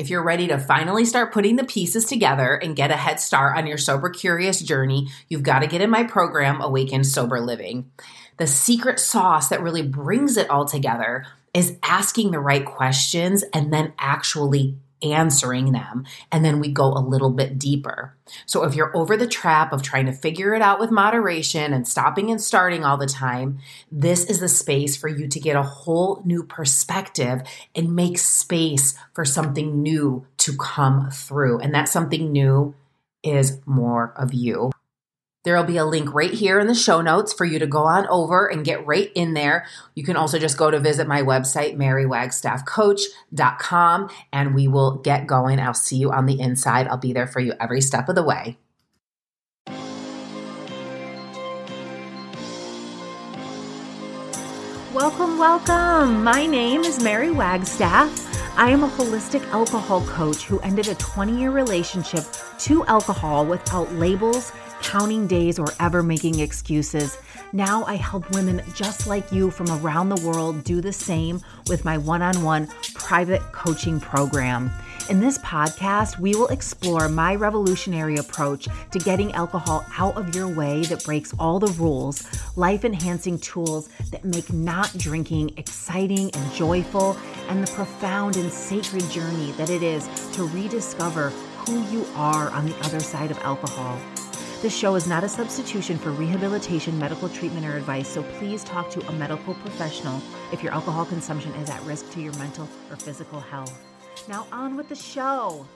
If you're ready to finally start putting the pieces together and get a head start on your sober curious journey, you've got to get in my program, Awaken Sober Living. The secret sauce that really brings it all together is asking the right questions and then actually answering them. And then we go a little bit deeper. So if you're over the trap of trying to figure it out with moderation and stopping and starting all the time, this is the space for you to get a whole new perspective and make space for something new to come through. And that something new is more of you. There will be a link right here in the show notes for you to go on over and get right in there. You can also just go to visit my website, marywagstaffcoach.com, and we will get going. I'll see you on the inside. I'll be there for you every step of the way. Welcome, welcome. My name is Mary Wagstaff. I am a holistic alcohol coach who ended a 20 year relationship to alcohol without labels counting days, or ever making excuses. Now I help women just like you from around the world do the same with my one on one private coaching program. In this podcast, we will explore my revolutionary approach to getting alcohol out of your way that breaks all the rules, life enhancing tools that make not drinking exciting and joyful, and the profound and sacred journey that it is to rediscover who you are on the other side of alcohol. This show is not a substitution for rehabilitation, medical treatment, or advice, so please talk to a medical professional if your alcohol consumption is at risk to your mental or physical health. Now, on with the show.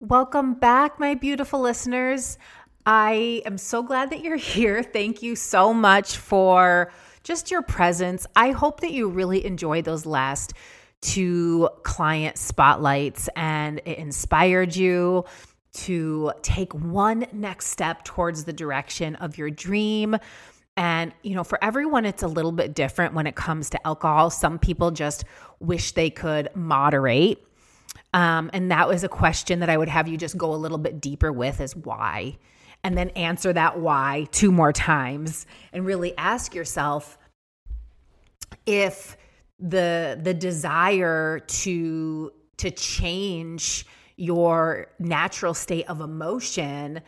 Welcome back, my beautiful listeners. I am so glad that you're here. Thank you so much for just your presence. I hope that you really enjoyed those last two client spotlights and it inspired you to take one next step towards the direction of your dream. And, you know, for everyone, it's a little bit different when it comes to alcohol. Some people just wish they could moderate. Um, and that was a question that I would have you just go a little bit deeper with is why. And then answer that why two more times and really ask yourself if the the desire to to change your natural state of emotion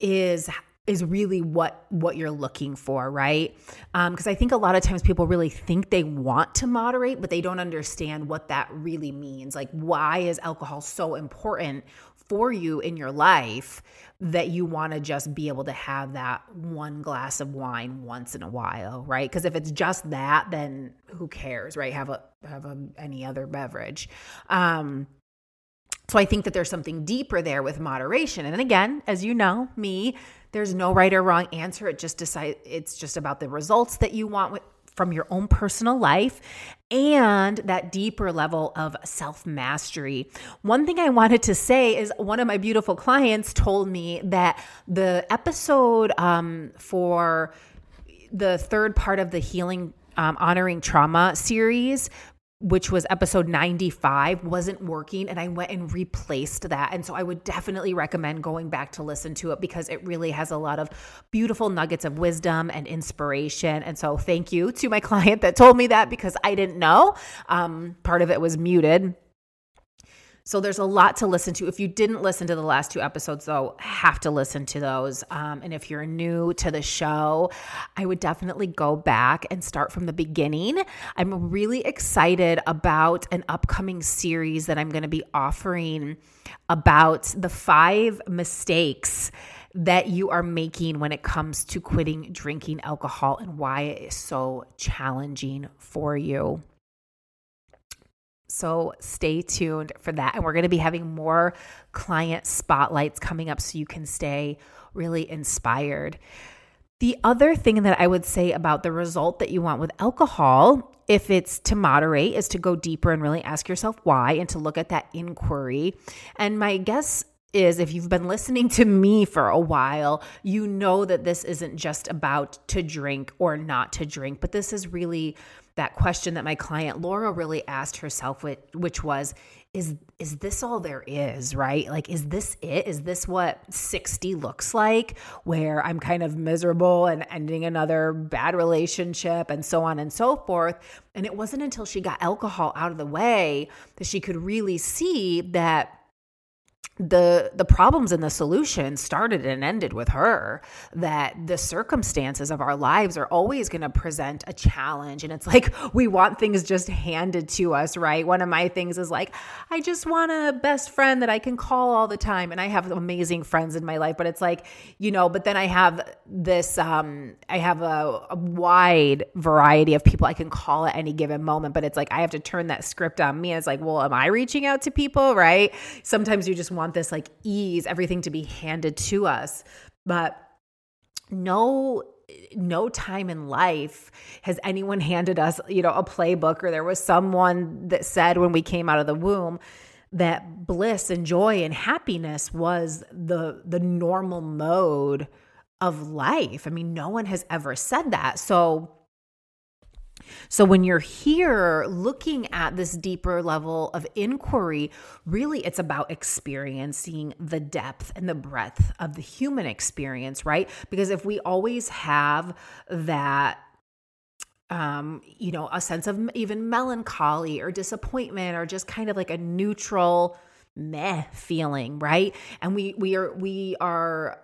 is is really what what you're looking for right? Because um, i think a lot of times people really think they want to moderate but they don't understand what that really means. Like why is alcohol so important for you in your life that you want to just be able to have that one glass of wine once in a while right? Because if it's just that then who cares right? Have a have a, any other beverage. Um so I think that there's something deeper there with moderation. And again, as you know, me, there's no right or wrong answer. It just decide it's just about the results that you want with, from your own personal life and that deeper level of self mastery. One thing I wanted to say is one of my beautiful clients told me that the episode um, for the third part of the healing um, honoring trauma series which was episode 95 wasn't working and I went and replaced that. And so I would definitely recommend going back to listen to it because it really has a lot of beautiful nuggets of wisdom and inspiration. And so thank you to my client that told me that because I didn't know. Um, part of it was muted. So there's a lot to listen to. If you didn't listen to the last two episodes, though, have to listen to those. Um, and if you're new to the show, I would definitely go back and start from the beginning. I'm really excited about an upcoming series that I'm going to be offering about the five mistakes that you are making when it comes to quitting drinking alcohol and why it is so challenging for you. So stay tuned for that. And we're going to be having more client spotlights coming up so you can stay really inspired. The other thing that I would say about the result that you want with alcohol, if it's to moderate, is to go deeper and really ask yourself why and to look at that inquiry. And my guess is if you've been listening to me for a while, you know that this isn't just about to drink or not to drink, but this is really that question that my client Laura really asked herself which, which was is is this all there is, right? Like is this it? Is this what 60 looks like where I'm kind of miserable and ending another bad relationship and so on and so forth? And it wasn't until she got alcohol out of the way that she could really see that the the problems and the solutions started and ended with her that the circumstances of our lives are always going to present a challenge. And it's like we want things just handed to us right? One of my things is like i just want a best friend that i can call all the time. And i have amazing friends in my life but it's like you know but then i have this um i have a, a wide variety of people i can call at any given moment but it's like i have to turn that script on me it's like well am i reaching out to people? Right? Sometimes you just want this like ease, everything to be handed to us. But no no time in life has anyone handed us, you know, a playbook or there was someone that said when we came out of the womb that bliss and joy and happiness was the the normal mode of life. I mean, no one has ever said that. So so, when you're here looking at this deeper level of inquiry, really it's about experiencing the depth and the breadth of the human experience, right? Because if we always have that um, you know, a sense of even melancholy or disappointment or just kind of like a neutral meh feeling, right? And we we are we are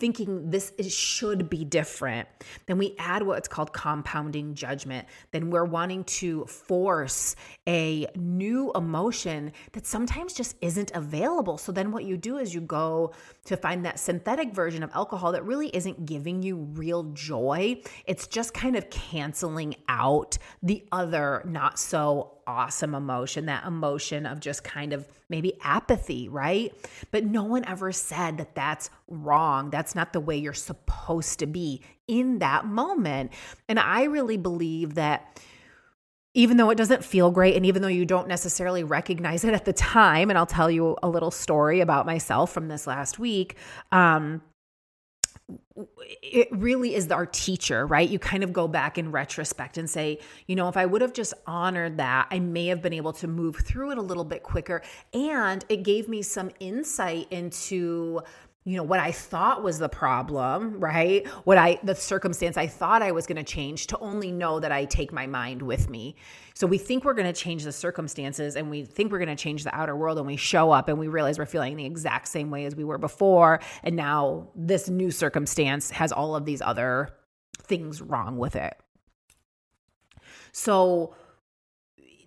thinking this is, should be different, then we add what's called compounding judgment. Then we're wanting to force a new emotion that sometimes just isn't available. So then what you do is you go to find that synthetic version of alcohol that really isn't giving you real joy. It's just kind of canceling out the other not so awesome emotion, that emotion of just kind of maybe apathy, right? But no one ever said that that's wrong. That's not the way you're supposed to be in that moment. And I really believe that even though it doesn't feel great and even though you don't necessarily recognize it at the time and i'll tell you a little story about myself from this last week um, it really is our teacher, right? You kind of go back in retrospect and say, you know, if I would have just honored that, I may have been able to move through it a little bit quicker. And it gave me some insight into you know what i thought was the problem right? What i the circumstance i thought i was going to change to only know that i take my mind with me. So we think we're going to change the circumstances and we think we're going to change the outer world and we show up and we realize we're feeling the exact same way as we were before. And now this new circumstance has all of these other things wrong with it. So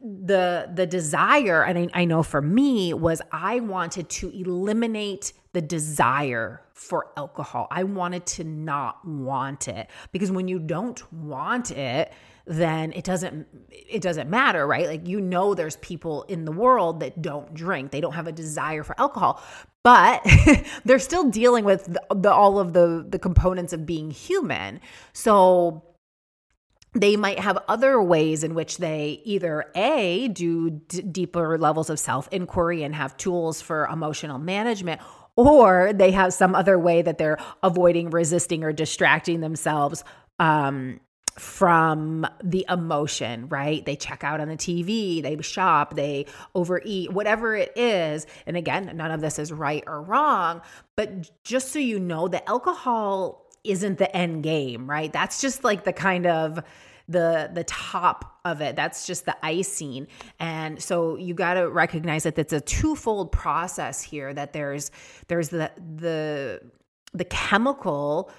the the desire and I, I, know for me was i wanted to eliminate the desire for alcohol. I wanted to not want it because when you don't want it then it doesn't it doesn't matter right? Like you know there's people in the world that don't drink. They don't have a desire for alcohol but they're still dealing with the, the all of the the components of being human. So they might have other ways in which they either a do d- deeper levels of self inquiry and have tools for emotional management or they have some other way that they're avoiding resisting or distracting themselves um, from the emotion, right? They check out on the TV, they shop, they overeat, whatever it is. And again, none of this is right or wrong, but just so you know, the alcohol isn't the end game, right? That's just like the kind of the the top of it. That's just the icing. And so you got to recognize that it's a twofold process here that there's there's the the the chemical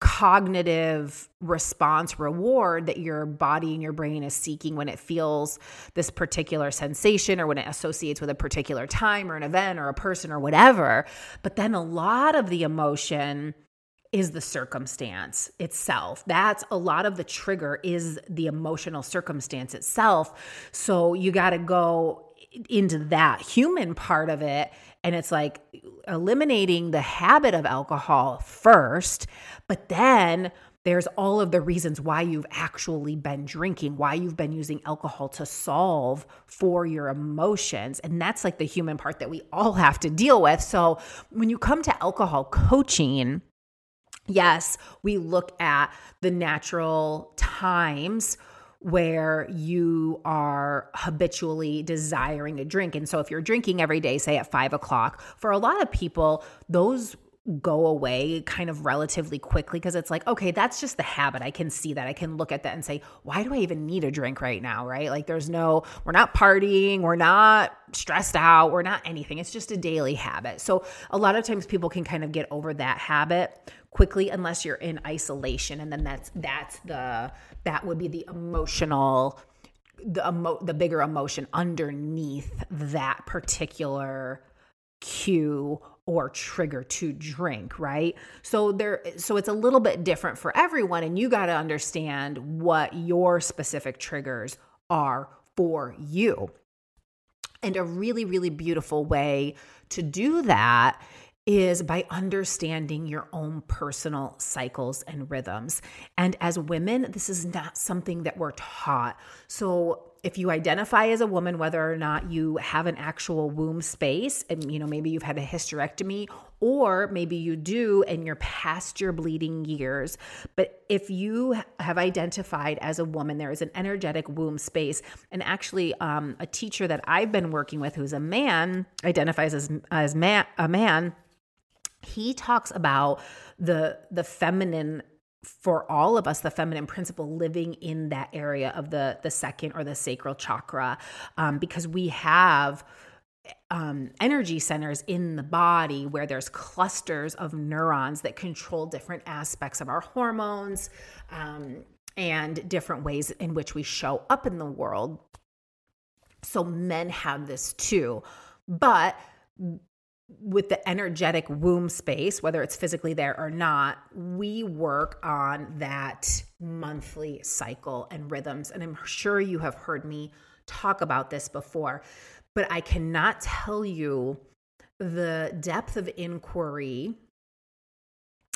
cognitive response reward that your body and your brain is seeking when it feels this particular sensation or when it associates with a particular time or an event or a person or whatever. But then a lot of the emotion is the circumstance itself. That's a lot of the trigger is the emotional circumstance itself. So you got to go into that human part of it and it's like eliminating the habit of alcohol first, but then there's all of the reasons why you've actually been drinking, why you've been using alcohol to solve for your emotions. And that's like the human part that we all have to deal with. So when you come to alcohol coaching, yes, we look at the natural times where you are habitually desiring a drink. And so if you're drinking every day, say at five o'clock, for a lot of people, those go away kind of relatively quickly because it's like, okay, that's just the habit. I can see that. I can look at that and say, why do I even need a drink right now? Right. Like, there's no, we're not partying, we're not stressed out, we're not anything. It's just a daily habit. So, a lot of times people can kind of get over that habit quickly unless you're in isolation. And then that's, that's the, that would be the emotional the emo- the bigger emotion underneath that particular cue or trigger to drink, right? So there so it's a little bit different for everyone and you got to understand what your specific triggers are for you. And a really really beautiful way to do that is by understanding your own personal cycles and rhythms. And as women, this is not something that we're taught. So if you identify as a woman whether or not you have an actual womb space and you know maybe you've had a hysterectomy or maybe you do and you're past your bleeding years. But if you have identified as a woman there is an energetic womb space. And actually um, a teacher that i've been working with who's a man identifies as as man, a man he talks about the the feminine for all of us the feminine principle living in that area of the the second or the sacral chakra um, because we have um, energy centers in the body where there's clusters of neurons that control different aspects of our hormones um, and different ways in which we show up in the world. So men have this too but with the energetic womb space, whether it's physically there or not, we work on that monthly cycle and rhythms. And I'm sure you have heard me talk about this before, but I cannot tell you the depth of inquiry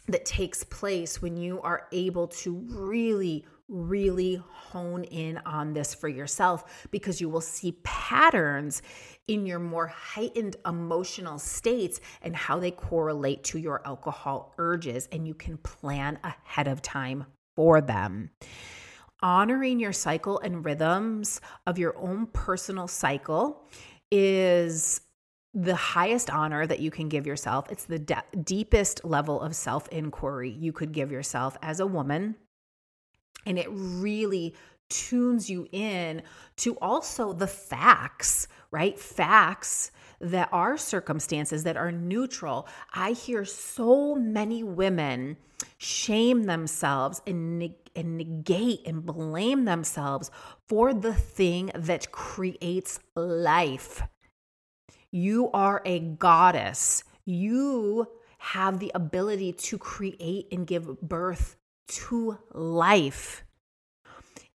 that takes place when you are able to really really hone in on this for yourself because you will see patterns in your more heightened emotional states and how they correlate to your alcohol urges, and you can plan ahead of time for them. Honoring your cycle and rhythms of your own personal cycle is the highest honor that you can give yourself. It's the de- deepest level of self inquiry you could give yourself as a woman and it really tunes you in to also the facts, right? Facts that are circumstances that are neutral. I hear so many women shame themselves and, and negate and blame themselves for the thing that creates life. You are a goddess. You have the ability to create and give birth to life.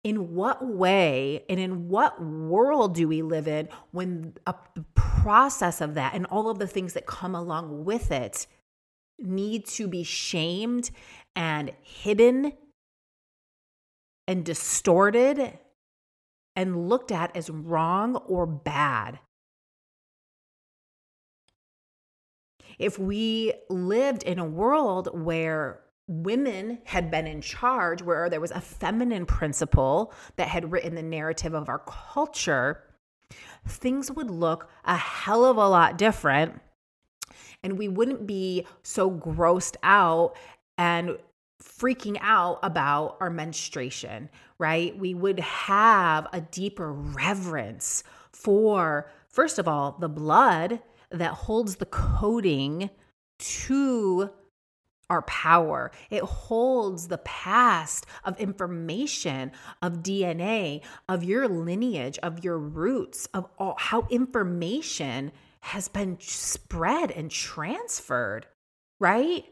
In what way and in what world do we live in when a process of that and all of the things that come along with it need to be shamed and hidden and distorted and looked at as wrong or bad? If we lived in a world where women had been in charge, where there was a feminine principle that had written the narrative of our culture, things would look a hell of a lot different. And we wouldn't be so grossed out and freaking out about our menstruation, right? We would have a deeper reverence for, first of all, the blood that holds the coding to our power. It holds the past of information, of DNA, of your lineage, of your roots, of all how information has been spread and transferred, right?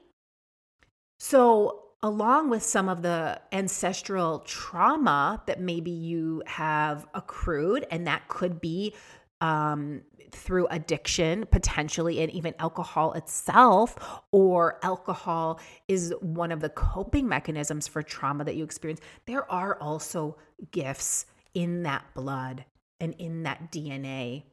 So, along with some of the ancestral trauma that maybe you have accrued, and that could be um, through addiction, potentially, and even alcohol itself, or alcohol is one of the coping mechanisms for trauma that you experience, there are also gifts in that blood and in that DNA.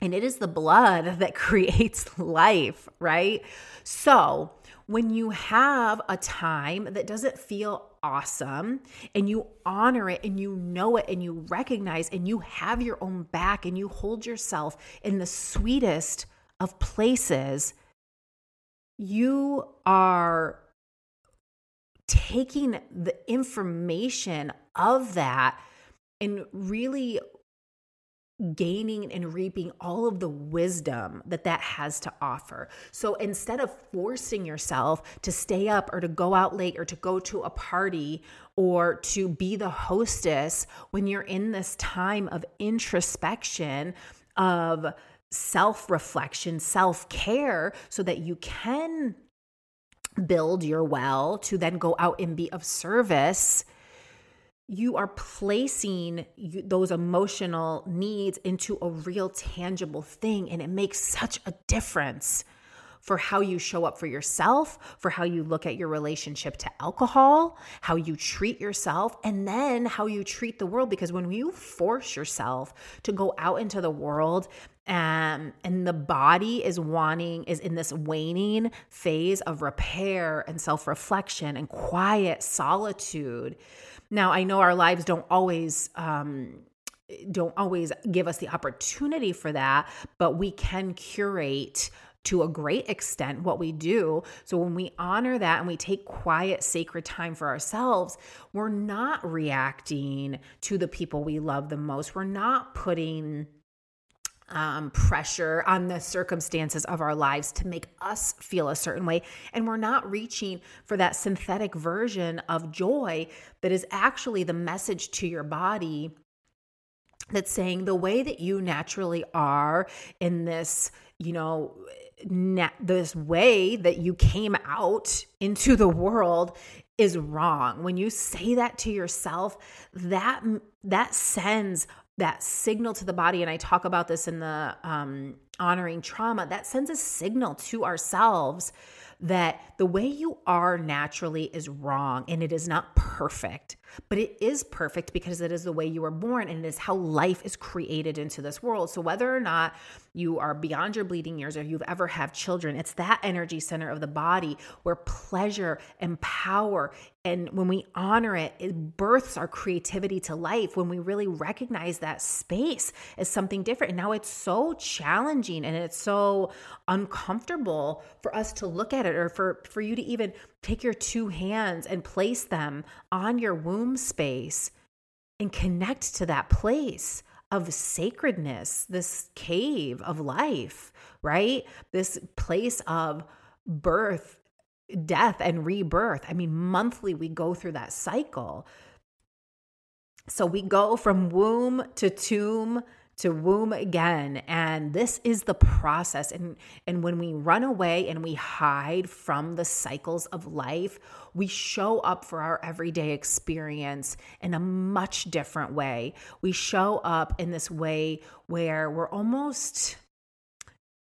And it is the blood that creates life, right? So, when you have a time that doesn't feel awesome and you honor it and you know it and you recognize and you have your own back and you hold yourself in the sweetest of places, you are taking the information of that and really gaining and reaping all of the wisdom that that has to offer. So instead of forcing yourself to stay up or to go out late or to go to a party or to be the hostess when you're in this time of introspection, of self reflection, self care, so that you can build your well to then go out and be of service you are placing those emotional needs into a real tangible thing and it makes such a difference for how you show up for yourself, for how you look at your relationship to alcohol, how you treat yourself, and then how you treat the world. Because when you force yourself to go out into the world um, and the body is wanting, is in this waning phase of repair and self reflection and quiet solitude, now, I know our lives don't always um, don't always give us the opportunity for that, but we can curate to a great extent what we do. So when we honor that and we take quiet, sacred time for ourselves, we're not reacting to the people we love the most. We're not putting um, pressure on the circumstances of our lives to make us feel a certain way. And we're not reaching for that synthetic version of joy that is actually the message to your body that's saying the way that you naturally are in this, you know, na- this way that you came out into the world is wrong. When you say that to yourself, that that sends that signal to the body and i talk about this in the um, honoring trauma that sends a signal to ourselves that the way you are naturally is wrong and it is not perfect but it is perfect because it is the way you were born and it is how life is created into this world so whether or not you are beyond your bleeding years or you've ever have children it's that energy center of the body where pleasure and power and when we honor it, it births our creativity to life when we really recognize that space as something different. And now it's so challenging and it's so uncomfortable for us to look at it or for, for you to even take your two hands and place them on your womb space and connect to that place of sacredness, this cave of life, right? This place of birth death and rebirth. I mean, monthly we go through that cycle. So we go from womb to tomb to womb again and this is the process and and when we run away and we hide from the cycles of life we show up for our everyday experience in a much different way we show up in this way where we're almost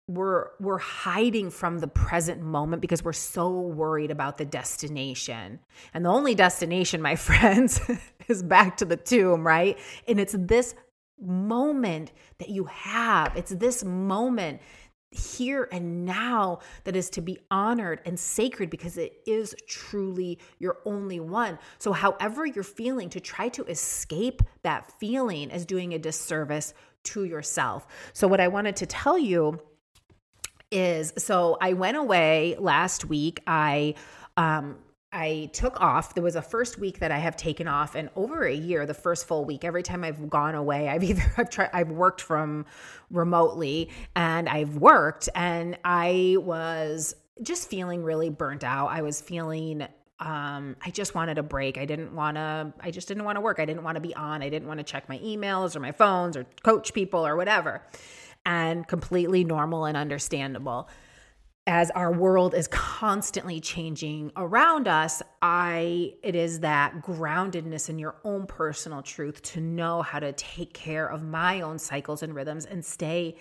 we're we're hiding from the present moment because we're so worried about the destination. And the only destination, my friends, is back to the tomb, right? And it's this moment that you have. It's this moment here and now that is to be honored and sacred because it is truly your only one. So, however you're feeling, to try to escape that feeling is doing a disservice to yourself. So, what I wanted to tell you is so I went away last week. I um I took off. There was a first week that I have taken off and over a year, the first full week. Every time I've gone away, I've either I've tried I've worked from remotely and I've worked and I was just feeling really burnt out. I was feeling um, I just wanted a break. I didn't want to, I just didn't want to work. I didn't want to be on. I didn't want to check my emails or my phones or coach people or whatever and completely normal and understandable. As our world is constantly changing around us, I it is that groundedness in your own personal truth to know how to take care of my own cycles and rhythms and stay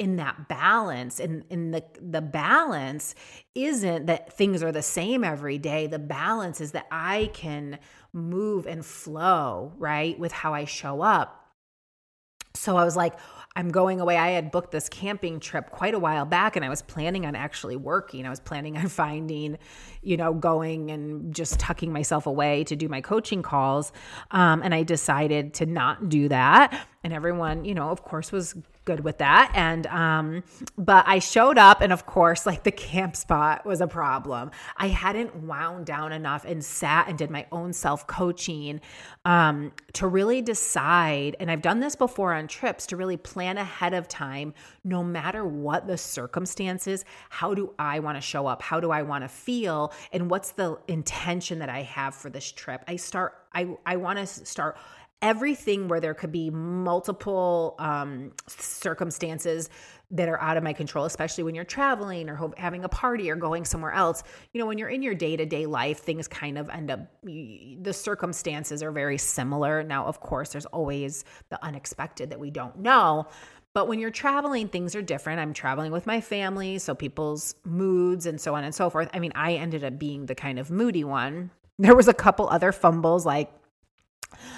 in that balance. And in the the balance isn't that things are the same every day. The balance is that i can move and flow right with how i show up. So i was like I'm going away. I had booked this camping trip quite a while back and I was planning on actually working. I was planning on finding, you know, going and just tucking myself away to do my coaching calls. Um, and I decided to not do that. And everyone, you know, of course, was good with that. And, um, but I showed up, and of course, like the camp spot was a problem. I hadn't wound down enough and sat and did my own self coaching um, to really decide. And I've done this before on trips to really plan ahead of time, no matter what the circumstances. How do I want to show up? How do I want to feel? And what's the intention that I have for this trip? I start, I, I want to start everything where there could be multiple um, circumstances that are out of my control, especially when you're traveling or ho- having a party or going somewhere else. You know, when you're in your day to day life, things kind of end up, the circumstances are very similar. Now, of course, there's always the unexpected that we don't know. But when you're traveling, things are different. I'm traveling with my family, so people's moods and so on and so forth. I mean, I ended up being the kind of moody one. There was a couple other fumbles like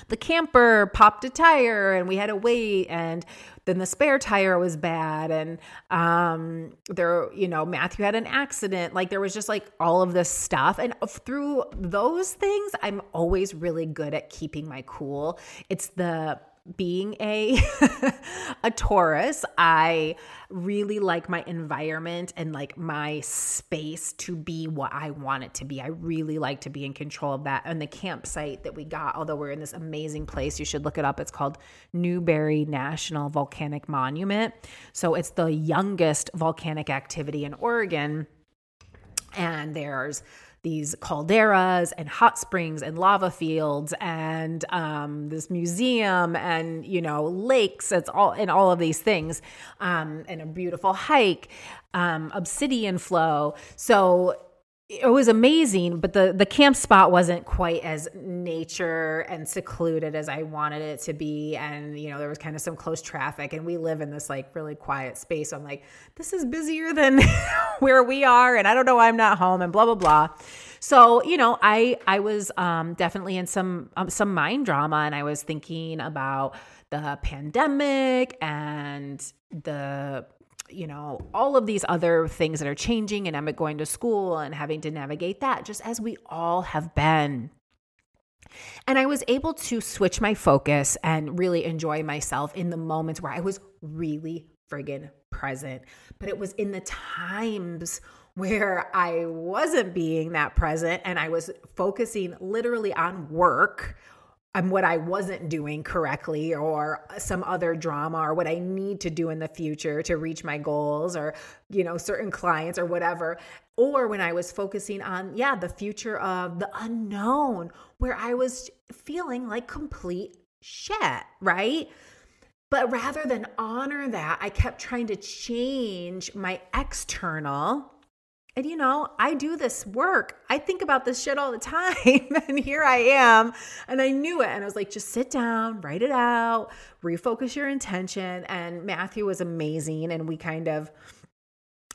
the camper popped a tire and we had to wait and then the spare tire was bad and um there you know Matthew had an accident. Like there was just like all of this stuff. And through those things I'm always really good at keeping my cool. It's the being a a Taurus, I really like my environment and like my space to be what I want it to be. I really like to be in control of that. And the campsite that we got, although we're in this amazing place, you should look it up. It's called Newberry National Volcanic Monument. So it's the youngest volcanic activity in Oregon. And there's these calderas and hot springs and lava fields and um, this museum and you know lakes it's all and all of these things um, and a beautiful hike um, obsidian flow. So it was amazing, but the the camp spot wasn't quite as nature and secluded as I wanted it to be. And you know, there was kind of some close traffic, and we live in this like really quiet space. So I'm like, this is busier than where we are, and I don't know why I'm not home, and blah blah blah. So you know, I I was um, definitely in some um, some mind drama, and I was thinking about the pandemic and the you know, all of these other things that are changing and Emmett going to school and having to navigate that, just as we all have been. And I was able to switch my focus and really enjoy myself in the moments where I was really friggin' present. But it was in the times where I wasn't being that present and I was focusing literally on work I'm what I wasn't doing correctly or some other drama or what I need to do in the future to reach my goals or you know certain clients or whatever. Or when I was focusing on yeah the future of the unknown where I was feeling like complete shit right? But rather than honor that I kept trying to change my external and you know, I do this work. I think about this shit all the time. and here I am. And I knew it. And I was like, just sit down, write it out, refocus your intention. And Matthew was amazing. And we kind of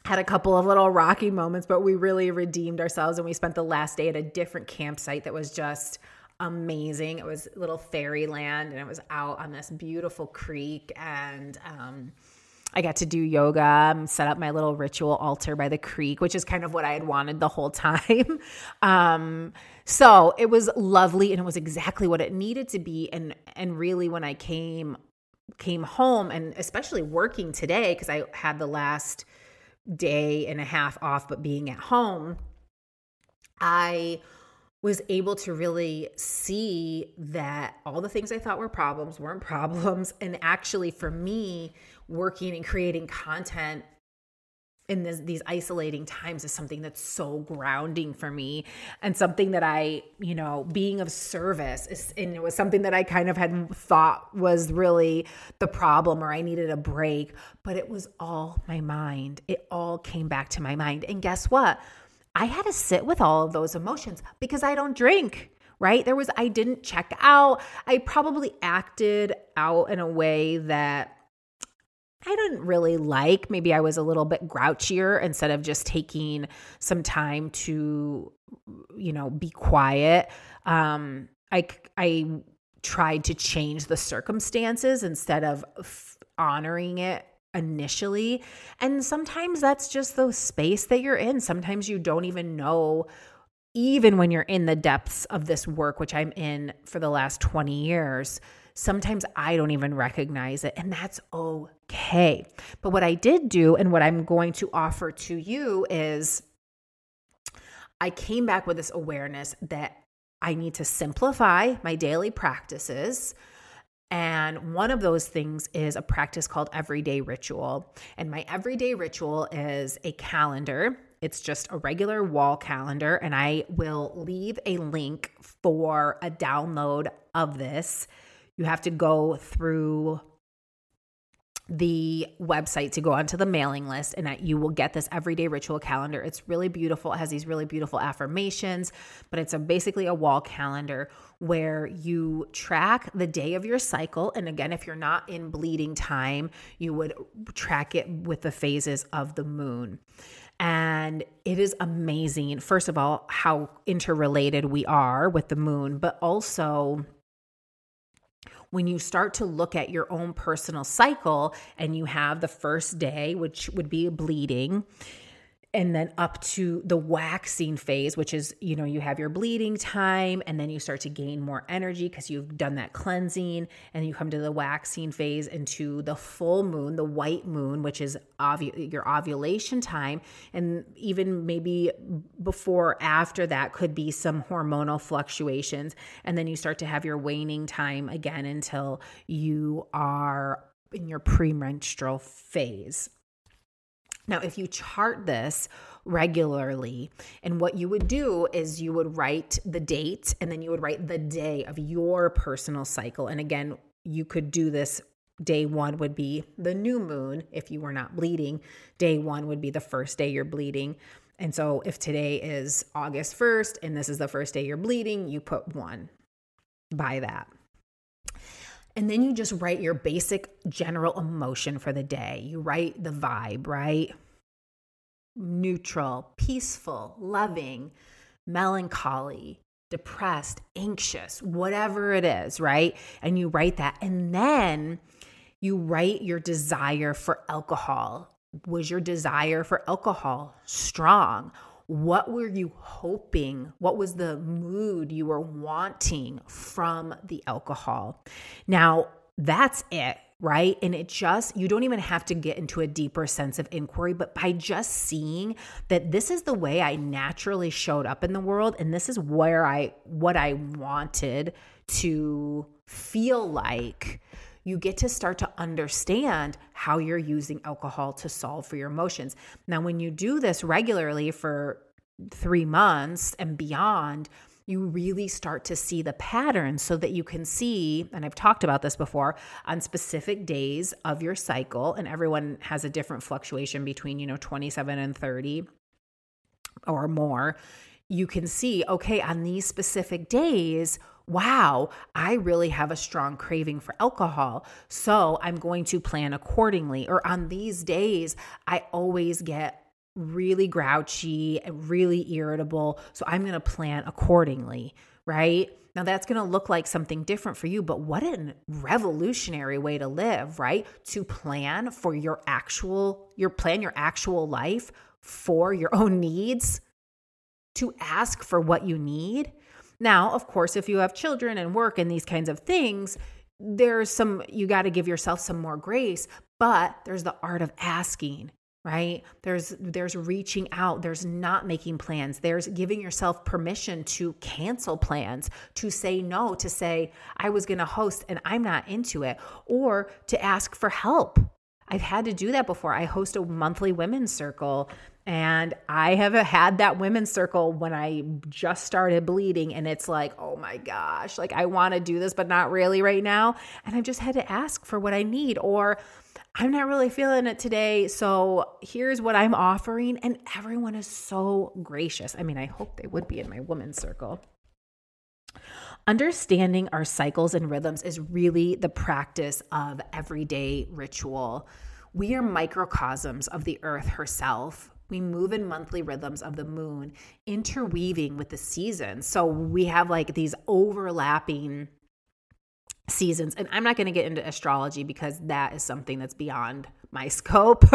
had a couple of little rocky moments, but we really redeemed ourselves. And we spent the last day at a different campsite that was just amazing. It was little fairyland and it was out on this beautiful creek. And, um, I got to do yoga, set up my little ritual altar by the creek, which is kind of what I had wanted the whole time. Um, so it was lovely and it was exactly what it needed to be. And and really when I came came home and especially working today, because I had the last day and a half off, but being at home, I was able to really see that all the things I thought were problems weren't problems. And actually, for me, working and creating content in this, these isolating times is something that's so grounding for me and something that I, you know, being of service is, and it was something that I kind of had thought was really the problem or I needed a break, but it was all my mind. It all came back to my mind. And guess what? I had to sit with all of those emotions because I don't drink right? There was, I didn't check out. I probably acted out in a way that I didn't really like. Maybe I was a little bit grouchier instead of just taking some time to, you know, be quiet. Um, I, I tried to change the circumstances instead of f- honoring it initially. And sometimes that's just the space that you're in. Sometimes you don't even know, even when you're in the depths of this work, which I'm in for the last 20 years. Sometimes I don't even recognize it, and that's okay. But what I did do, and what I'm going to offer to you, is I came back with this awareness that I need to simplify my daily practices. And one of those things is a practice called everyday ritual. And my everyday ritual is a calendar. It's just a regular wall calendar. And I will leave a link for a download of this. You have to go through the website to go onto the mailing list and that you will get this everyday ritual calendar. It's really beautiful. It has these really beautiful affirmations, but it's a basically a wall calendar where you track the day of your cycle and again if you're not in bleeding time, you would track it with the phases of the moon. And it is amazing first of all how interrelated we are with the moon, but also when you start to look at your own personal cycle and you have the first day, which would be a bleeding, and then up to the waxing phase which is you know you have your bleeding time and then you start to gain more energy because you've done that cleansing and you come to the waxing phase into the full moon the white moon which is ovu- your ovulation time. And even maybe before after that could be some hormonal fluctuations. And then you start to have your waning time again until you are in your premenstrual phase now, if you chart this regularly, and what you would do is you would write the date and then you would write the day of your personal cycle. And again, you could do this. Day one would be the new moon if you were not bleeding. Day one would be the first day you're bleeding. And so if today is August 1st and this is the first day you're bleeding, you put one by that. And then you just write your basic general emotion for the day. You write the vibe, right? Neutral, peaceful, loving, melancholy, depressed, anxious, whatever it is, right? And you write that. And then you write your desire for alcohol. Was your desire for alcohol strong? What were you hoping? What was the mood you were wanting from the alcohol? Now, that's it, right? And it just, you don't even have to get into a deeper sense of inquiry, but by just seeing that this is the way I naturally showed up in the world and this is where I, what I wanted to feel like you get to start to understand how you're using alcohol to solve for your emotions. Now, when you do this regularly for three months and beyond, you really start to see the patterns so that you can see, and I've talked about this before, on specific days of your cycle, and everyone has a different fluctuation between, you know, 27 and 30 or more. You can see, okay, on these specific days, wow, I really have a strong craving for alcohol. So I'm going to plan accordingly. Or on these days, I always get really grouchy and really irritable. So I'm going to plan accordingly, right? Now that's going to look like something different for you, but what a revolutionary way to live, right? To plan for your actual your plan your actual life for your own needs, to ask for what you need now, of course, if you have children and work and these kinds of things, there's some, you got to give yourself some more grace, but there's the art of asking right? There's there's reaching out. There's not making plans. There's giving yourself permission to cancel plans to say no to say i was going to host and i'm not into it or to ask for help. I've had to do that before. I host a monthly women's circle and I have had that women's circle when I just started bleeding, and it's like, oh my gosh, like I want to do this, but not really right now. And I've just had to ask for what I need, or I'm not really feeling it today. So here's what I'm offering. And everyone is so gracious. I mean, I hope they would be in my women's circle. Understanding our cycles and rhythms is really the practice of everyday ritual. We are microcosms of the earth herself we move in monthly rhythms of the moon, interweaving with the seasons. So we have like these overlapping seasons. And I'm not going to get into astrology because that is something that's beyond my scope.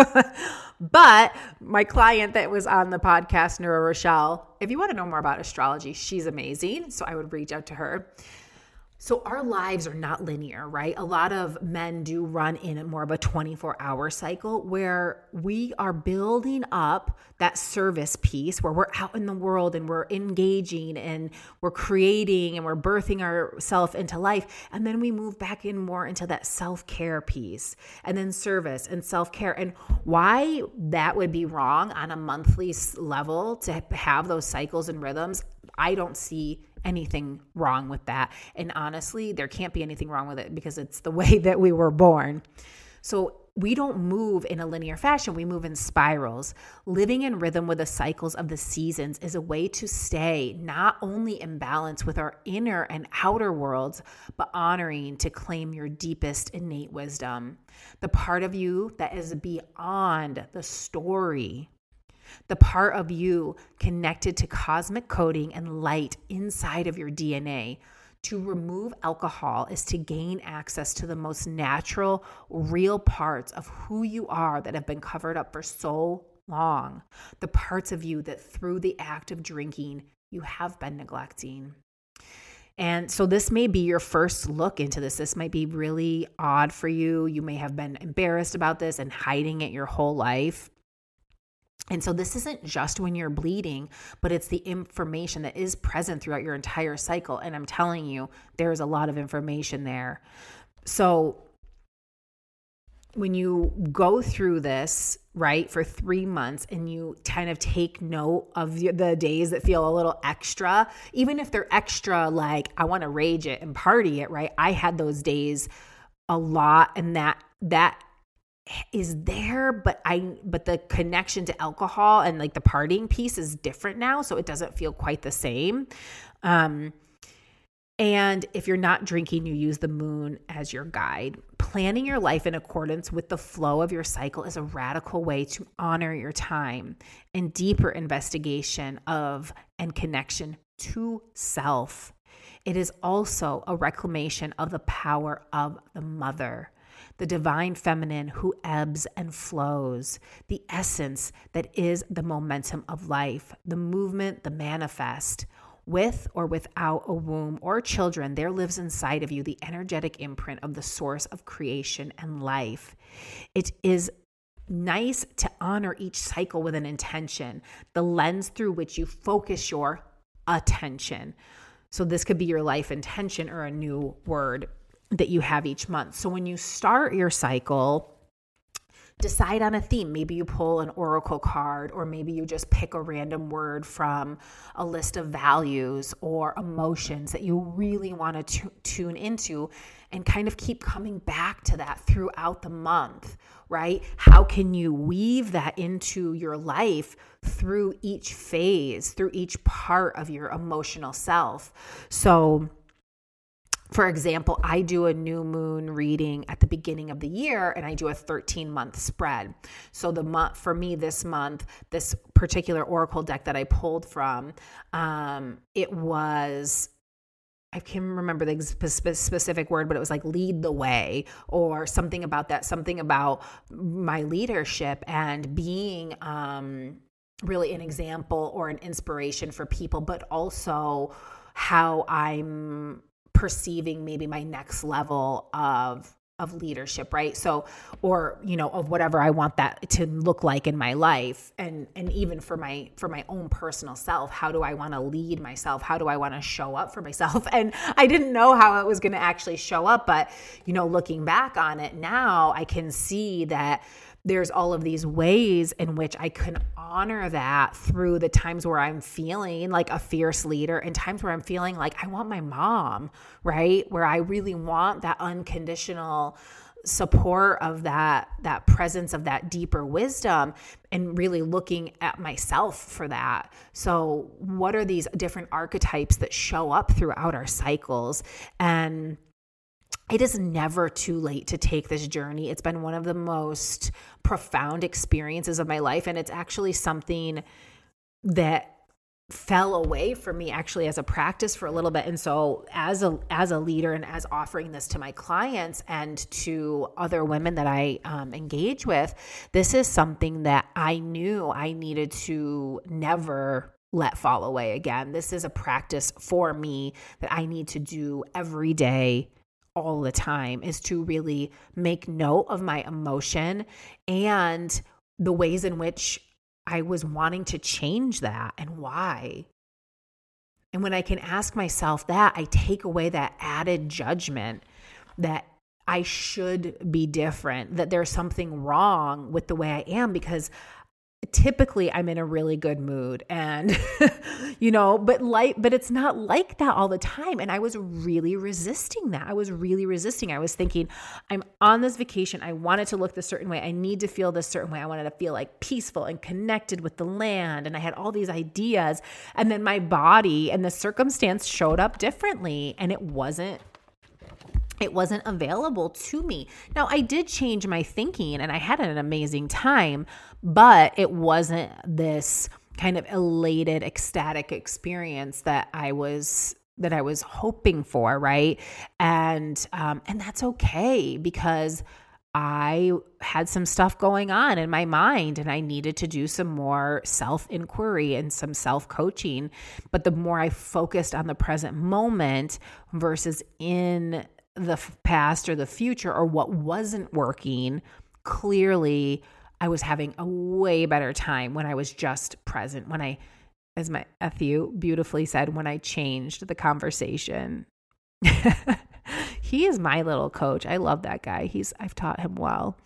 but my client that was on the podcast, Nura Rochelle, if you want to know more about astrology, she's amazing. So I would reach out to her. So, our lives are not linear, right? A lot of men do run in more of a 24 hour cycle where we are building up that service piece where we're out in the world and we're engaging and we're creating and we're birthing ourselves into life. And then we move back in more into that self care piece and then service and self care. And why that would be wrong on a monthly level to have those cycles and rhythms, I don't see anything wrong with that. And honestly, there can't be anything wrong with it because it's the way that we were born. So we don't move in a linear fashion, we move in spirals. Living in rhythm with the cycles of the seasons is a way to stay not only in balance with our inner and outer worlds, but honoring to claim your deepest innate wisdom. The part of you that is beyond the story the part of you connected to cosmic coding and light inside of your DNA. To remove alcohol is to gain access to the most natural, real parts of who you are that have been covered up for so long. The parts of you that through the act of drinking, you have been neglecting. And so, this may be your first look into this. This might be really odd for you. You may have been embarrassed about this and hiding it your whole life. And so, this isn't just when you're bleeding, but it's the information that is present throughout your entire cycle. And I'm telling you, there's a lot of information there. So, when you go through this, right, for three months and you kind of take note of the days that feel a little extra, even if they're extra, like I want to rage it and party it, right? I had those days a lot, and that, that, is there but i but the connection to alcohol and like the partying piece is different now so it doesn't feel quite the same. Um and if you're not drinking you use the moon as your guide. Planning your life in accordance with the flow of your cycle is a radical way to honor your time and deeper investigation of and connection to self. It is also a reclamation of the power of the mother the divine feminine who ebbs and flows, the essence that is the momentum of life, the movement, the manifest. With or without a womb or children, there lives inside of you the energetic imprint of the source of creation and life. It is nice to honor each cycle with an intention, the lens through which you focus your attention. So, this could be your life intention or a new word that you have each month. So when you start your cycle, decide on a theme. Maybe you pull an oracle card, or maybe you just pick a random word from a list of values or emotions that you really want to t- tune into and kind of keep coming back to that throughout the month, right? How can you weave that into your life through each phase, through each part of your emotional self? So, for example, I do a new moon reading at the beginning of the year and I do a 13 month spread. So the month for me this month, this particular oracle deck that I pulled from, um, it was I can't remember the specific word, but it was like lead the way or something about that, something about my leadership and being um, really an example or an inspiration for people, but also how I'm perceiving maybe my next level of of leadership right? So or you know of whatever i want that to look like in my life. And and even for my for my own personal self how do i want to lead myself? How do i want to show up for myself? And i didn't know how it was going to actually show up but you know looking back on it now i can see that there's all of these ways in which I can honor that through the times where I'm feeling like a fierce leader and times where I'm feeling like I want my mom, right? Where I really want that unconditional support of that that presence of that deeper wisdom and really looking at myself for that so what are these different archetypes that show up throughout our cycles and it is never too late to take this journey. It's been one of the most profound experiences of my life. And it's actually something that fell away from me actually as a practice for a little bit and so as a as a leader and as offering this to my clients and to other women that i um, engage with this is something that i knew i needed to never let fall away again this is a practice for me that i need to do every day all the time is to really make note of my emotion and the ways in which I was wanting to change that and why. And when I can ask myself that, I take away that added judgment that I should be different, that there's something wrong with the way I am because typically I'm in a really good mood and you know but like but it's not like that all the time. And I was really resisting that. I was really resisting. I was thinking I'm on this vacation. I want it to look this certain way. I need to feel this certain way. I wanted to feel like peaceful and connected with the land. And I had all these ideas. And then my body and the circumstance showed up differently and it wasn't it wasn't available to me. Now, I did change my thinking and I had an amazing time, but it wasn't this kind of elated, ecstatic experience that I was that I was hoping for, right? And um, and that's okay because I had some stuff going on in my mind and I needed to do some more self inquiry and some self coaching. But the more I focused on the present moment versus in the past or the future or what wasn't working, clearly I was having a way better time when I was just present, when I, as my Ethu beautifully said, when I changed the conversation. he is my little coach. I love that guy. He's I've taught him well.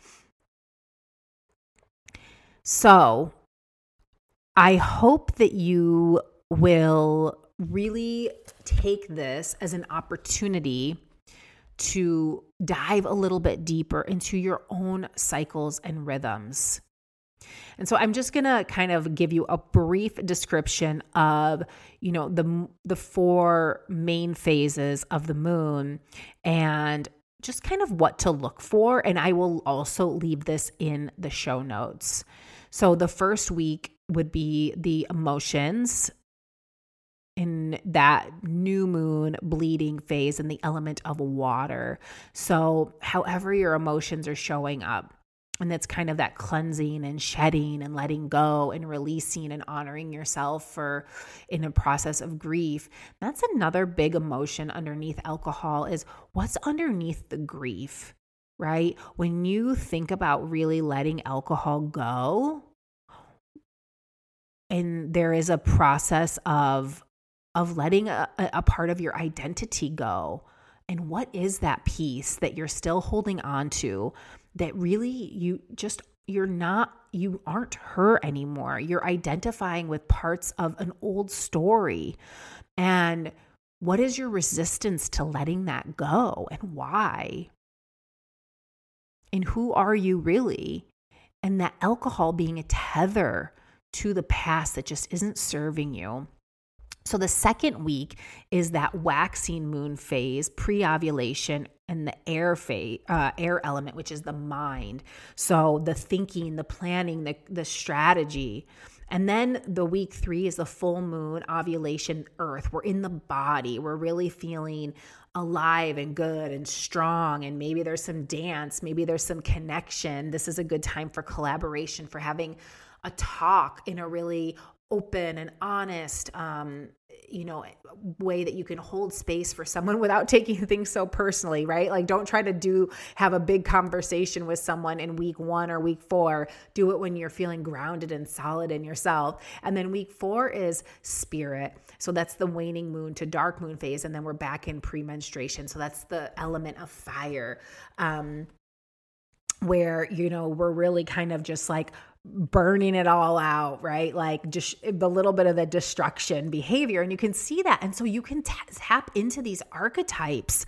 So, I hope that you will really take this as an opportunity to dive a little bit deeper into your own cycles and rhythms. And so I'm just going to kind of give you a brief description of, you know, the the four main phases of the moon and just kind of what to look for and I will also leave this in the show notes. So the first week would be the emotions in that new moon bleeding phase and the element of water. So, however, your emotions are showing up, and that's kind of that cleansing and shedding and letting go and releasing and honoring yourself for in a process of grief that's another big emotion underneath alcohol is what's underneath the grief right when you think about really letting alcohol go and there is a process of of letting a, a part of your identity go. And what is that piece that you're still holding on to that really you just, you're not, you aren't her anymore. You're identifying with parts of an old story. And what is your resistance to letting that go and why? And who are you really? And that alcohol being a tether to the past that just isn't serving you. So the second week is that waxing moon phase, pre-ovulation, and the air phase, uh, air element, which is the mind. So the thinking, the planning, the the strategy. And then the week three is the full moon ovulation earth. We're in the body. We're really feeling alive and good and strong. And maybe there's some dance, maybe there's some connection. This is a good time for collaboration, for having a talk in a really open and honest um, you know way that you can hold space for someone without taking things so personally right? Like don't try to do have a big conversation with someone in week 1 or week 4 do it when you're feeling grounded and solid in yourself. And then week 4 is spirit. So that's the waning moon to dark moon phase and then we're back in premenstruation. So that's the element of fire um where you know we're really kind of just like burning it all out, right? Like just the little bit of the destruction behavior. And you can see that. And so you can t- tap into these archetypes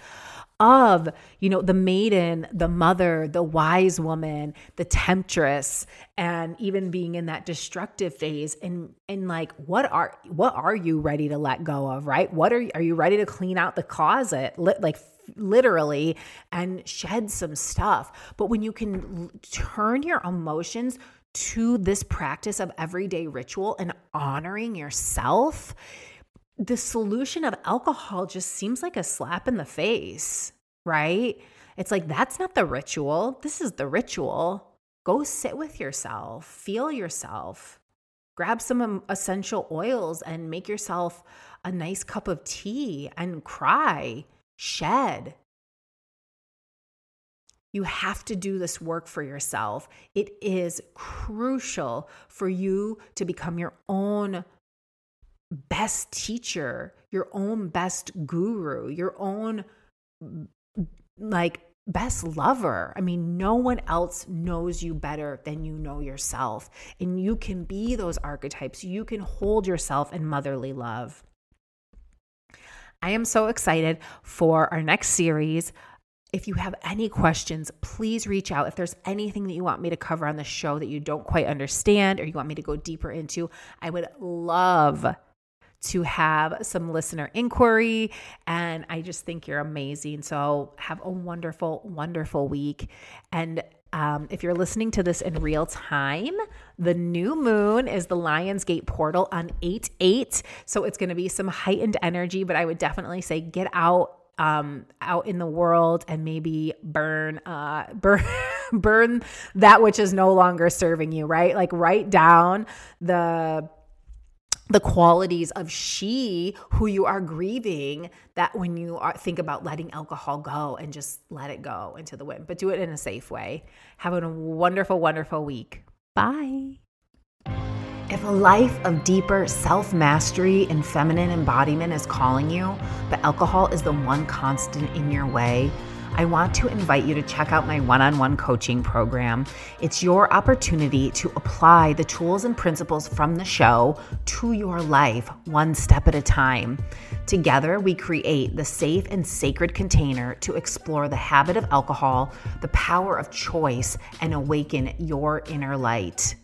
of, you know, the maiden, the mother, the wise woman, the temptress, and even being in that destructive phase. And and like, what are what are you ready to let go of, right? What are you, are you ready to clean out the closet? Like literally and shed some stuff. But when you can turn your emotions to this practice of everyday ritual and honoring yourself, the solution of alcohol just seems like a slap in the face, right? It's like, that's not the ritual. This is the ritual. Go sit with yourself, feel yourself, grab some um, essential oils and make yourself a nice cup of tea and cry, shed. You have to do this work for yourself. It is crucial for you to become your own best teacher, your own best guru, your own like best lover. I mean, no one else knows you better than you know yourself. And you can be those archetypes. You can hold yourself in motherly love. I am so excited for our next series. If you have any questions, please reach out. If there's anything that you want me to cover on the show that you don't quite understand or you want me to go deeper into, I would love to have some listener inquiry. And I just think you're amazing. So have a wonderful, wonderful week. And um, if you're listening to this in real time, the new moon is the Lion's Gate portal on 8 8. So it's going to be some heightened energy, but I would definitely say get out um, out in the world and maybe burn uh, burn burn that which is no longer serving you right like write down the the qualities of she who you are grieving that when you are think about letting alcohol go and just let it go into the wind but do it in a safe way. Have a wonderful wonderful week. Bye. If a life of deeper self mastery and feminine embodiment is calling you but alcohol is the one constant in your way I want to invite you to check out my one on one coaching program. It's your opportunity to apply the tools and principles from the show to your life one step at a time. Together, we create the safe and sacred container to explore the habit of alcohol, the power of choice, and awaken your inner light.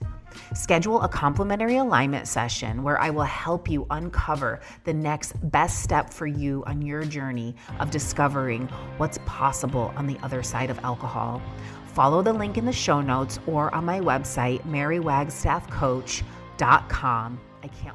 Schedule a complimentary alignment session where I will help you uncover the next best step for you on your journey of discovering what's possible on the other side of alcohol. Follow the link in the show notes or on my website, marywagstaffcoach.com. I can't.